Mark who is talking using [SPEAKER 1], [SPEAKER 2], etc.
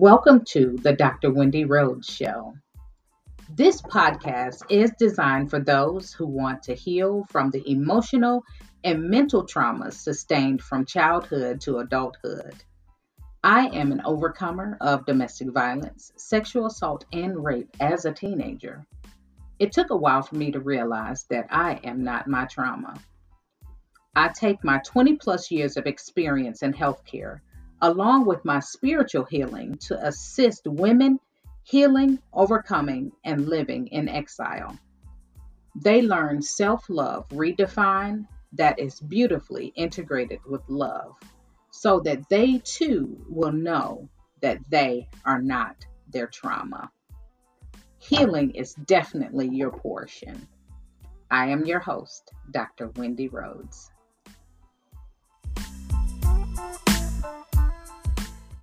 [SPEAKER 1] Welcome to the Dr. Wendy Rhodes Show. This podcast is designed for those who want to heal from the emotional and mental traumas sustained from childhood to adulthood. I am an overcomer of domestic violence, sexual assault, and rape as a teenager. It took a while for me to realize that I am not my trauma. I take my 20 plus years of experience in healthcare along with my spiritual healing to assist women healing, overcoming, and living in exile. They learn self love redefined that is beautifully integrated with love so that they too will know that they are not their trauma. Healing is definitely your portion. I am your host, Dr. Wendy Rhodes.